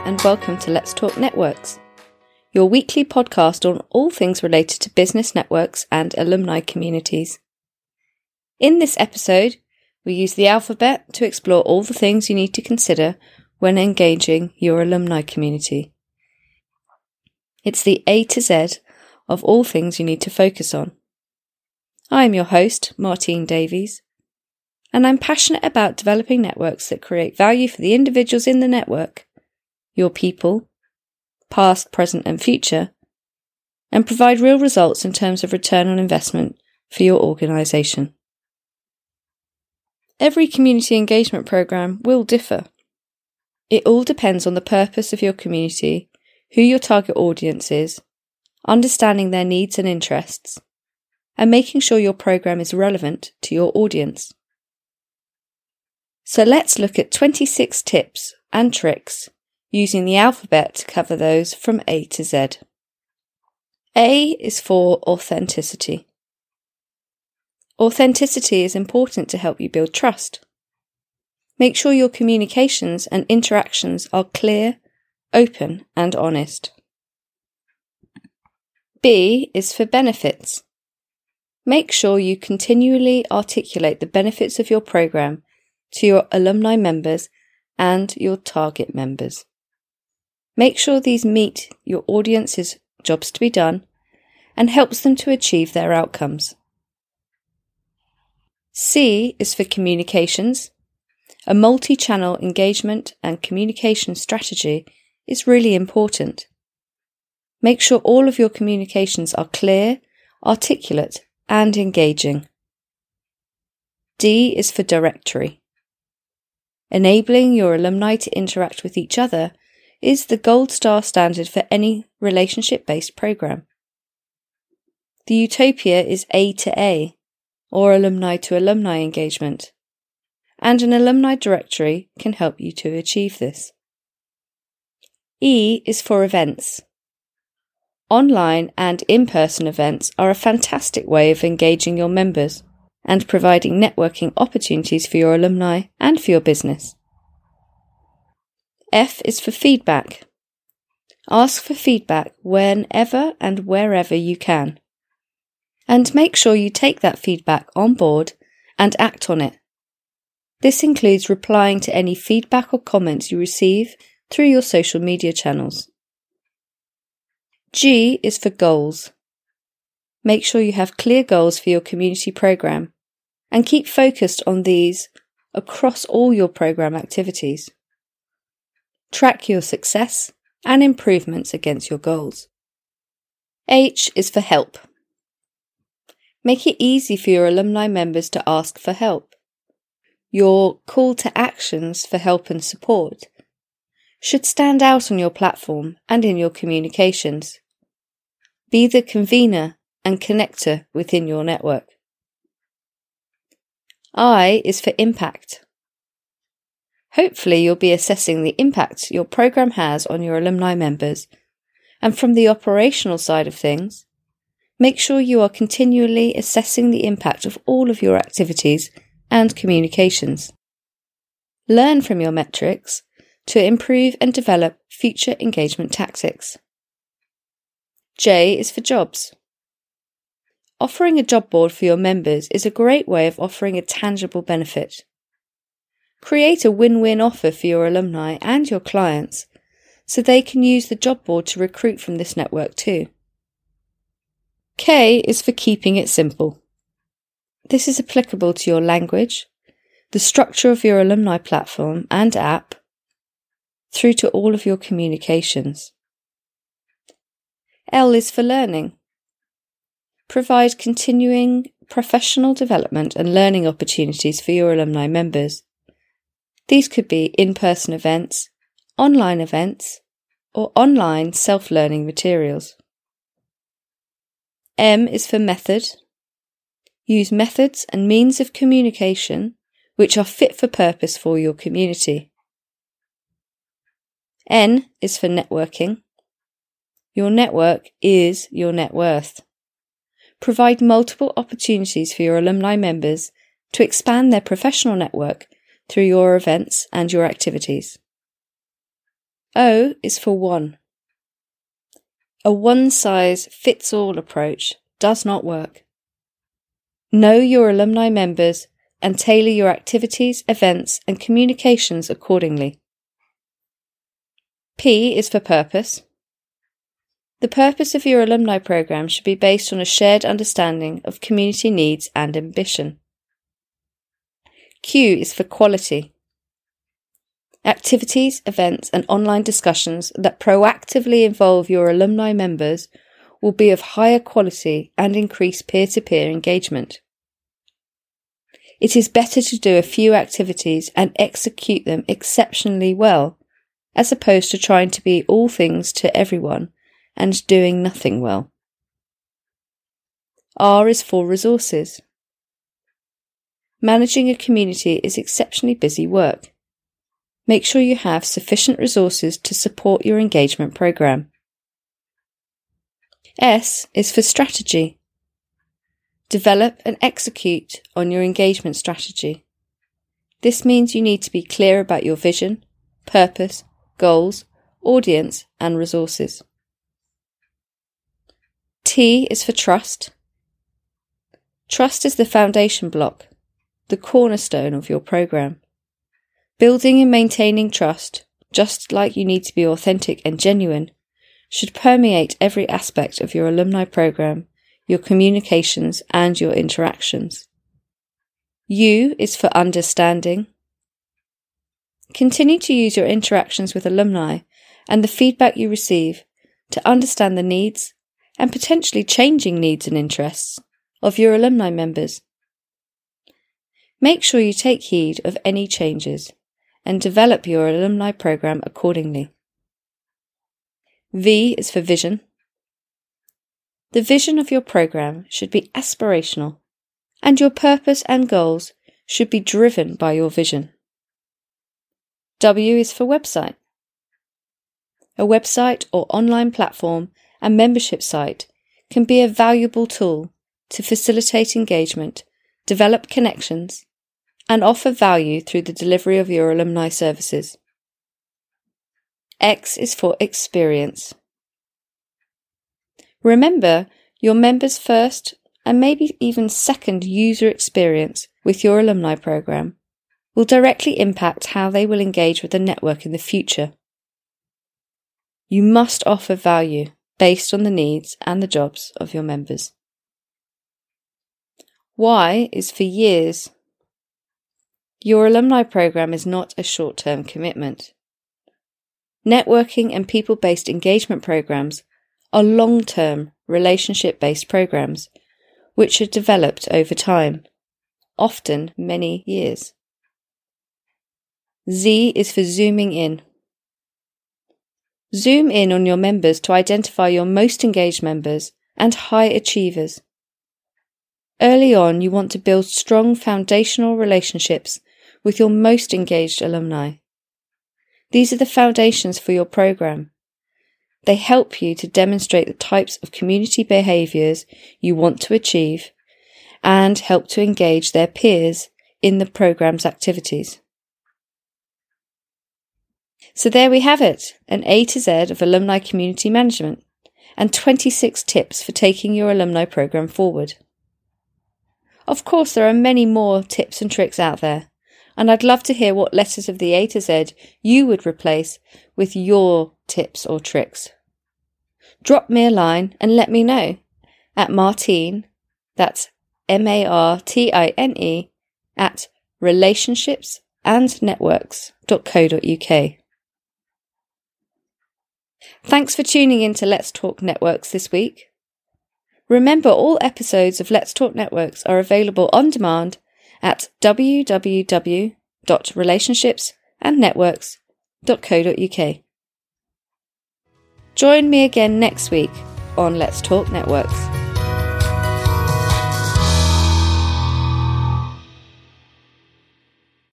and welcome to Let's Talk Networks, your weekly podcast on all things related to business networks and alumni communities. In this episode, we use the alphabet to explore all the things you need to consider when engaging your alumni community. It's the A to Z of all things you need to focus on. I am your host, Martine Davies, and I'm passionate about developing networks that create value for the individuals in the network, your people, past, present, and future, and provide real results in terms of return on investment for your organisation. Every community engagement programme will differ. It all depends on the purpose of your community, who your target audience is, understanding their needs and interests, and making sure your programme is relevant to your audience. So let's look at 26 tips and tricks using the alphabet to cover those from A to Z. A is for authenticity. Authenticity is important to help you build trust. Make sure your communications and interactions are clear, open, and honest. B is for benefits. Make sure you continually articulate the benefits of your program to your alumni members and your target members. Make sure these meet your audience's jobs to be done and helps them to achieve their outcomes. C is for communications. A multi channel engagement and communication strategy is really important. Make sure all of your communications are clear, articulate, and engaging. D is for directory. Enabling your alumni to interact with each other is the gold star standard for any relationship based program. The utopia is A to A, or alumni to alumni engagement, and an alumni directory can help you to achieve this. E is for events. Online and in person events are a fantastic way of engaging your members and providing networking opportunities for your alumni and for your business. F is for feedback. Ask for feedback whenever and wherever you can. And make sure you take that feedback on board and act on it. This includes replying to any feedback or comments you receive through your social media channels. G is for goals. Make sure you have clear goals for your community program and keep focused on these across all your program activities. Track your success and improvements against your goals. H is for help. Make it easy for your alumni members to ask for help. Your call to actions for help and support should stand out on your platform and in your communications. Be the convener and connector within your network. I is for impact. Hopefully, you'll be assessing the impact your program has on your alumni members. And from the operational side of things, make sure you are continually assessing the impact of all of your activities and communications. Learn from your metrics to improve and develop future engagement tactics. J is for jobs. Offering a job board for your members is a great way of offering a tangible benefit. Create a win win offer for your alumni and your clients so they can use the job board to recruit from this network too. K is for keeping it simple. This is applicable to your language, the structure of your alumni platform and app, through to all of your communications. L is for learning. Provide continuing professional development and learning opportunities for your alumni members. These could be in person events, online events, or online self learning materials. M is for method. Use methods and means of communication which are fit for purpose for your community. N is for networking. Your network is your net worth. Provide multiple opportunities for your alumni members to expand their professional network through your events and your activities. O is for one. A one size fits all approach does not work. Know your alumni members and tailor your activities, events, and communications accordingly. P is for purpose. The purpose of your alumni program should be based on a shared understanding of community needs and ambition. Q is for quality. Activities, events, and online discussions that proactively involve your alumni members will be of higher quality and increase peer to peer engagement. It is better to do a few activities and execute them exceptionally well, as opposed to trying to be all things to everyone and doing nothing well. R is for resources. Managing a community is exceptionally busy work. Make sure you have sufficient resources to support your engagement program. S is for strategy. Develop and execute on your engagement strategy. This means you need to be clear about your vision, purpose, goals, audience, and resources. T is for trust. Trust is the foundation block, the cornerstone of your program. Building and maintaining trust, just like you need to be authentic and genuine, should permeate every aspect of your alumni program your communications, and your interactions. U is for understanding. Continue to use your interactions with alumni and the feedback you receive to understand the needs and potentially changing needs and interests of your alumni members. Make sure you take heed of any changes and develop your alumni program accordingly. V is for vision. The vision of your program should be aspirational, and your purpose and goals should be driven by your vision. W is for website. A website or online platform and membership site can be a valuable tool to facilitate engagement, develop connections, and offer value through the delivery of your alumni services. X is for experience. Remember, your members' first and maybe even second user experience with your alumni program will directly impact how they will engage with the network in the future. You must offer value based on the needs and the jobs of your members. Y is for years. Your alumni program is not a short term commitment. Networking and people based engagement programs are long term relationship based programs, which are developed over time, often many years. Z is for zooming in. Zoom in on your members to identify your most engaged members and high achievers. Early on, you want to build strong foundational relationships with your most engaged alumni. These are the foundations for your program they help you to demonstrate the types of community behaviours you want to achieve and help to engage their peers in the program's activities. So there we have it, an A to Z of alumni community management and 26 tips for taking your alumni programme forward. Of course, there are many more tips and tricks out there, and I'd love to hear what letters of the A to Z you would replace with your tips or tricks. Drop me a line and let me know at Martine, that's M A R T I N E, at relationshipsandnetworks.co.uk. Thanks for tuning in to Let's Talk Networks this week. Remember, all episodes of Let's Talk Networks are available on demand at www.relationshipsandnetworks.co.uk. Join me again next week on Let's Talk Networks.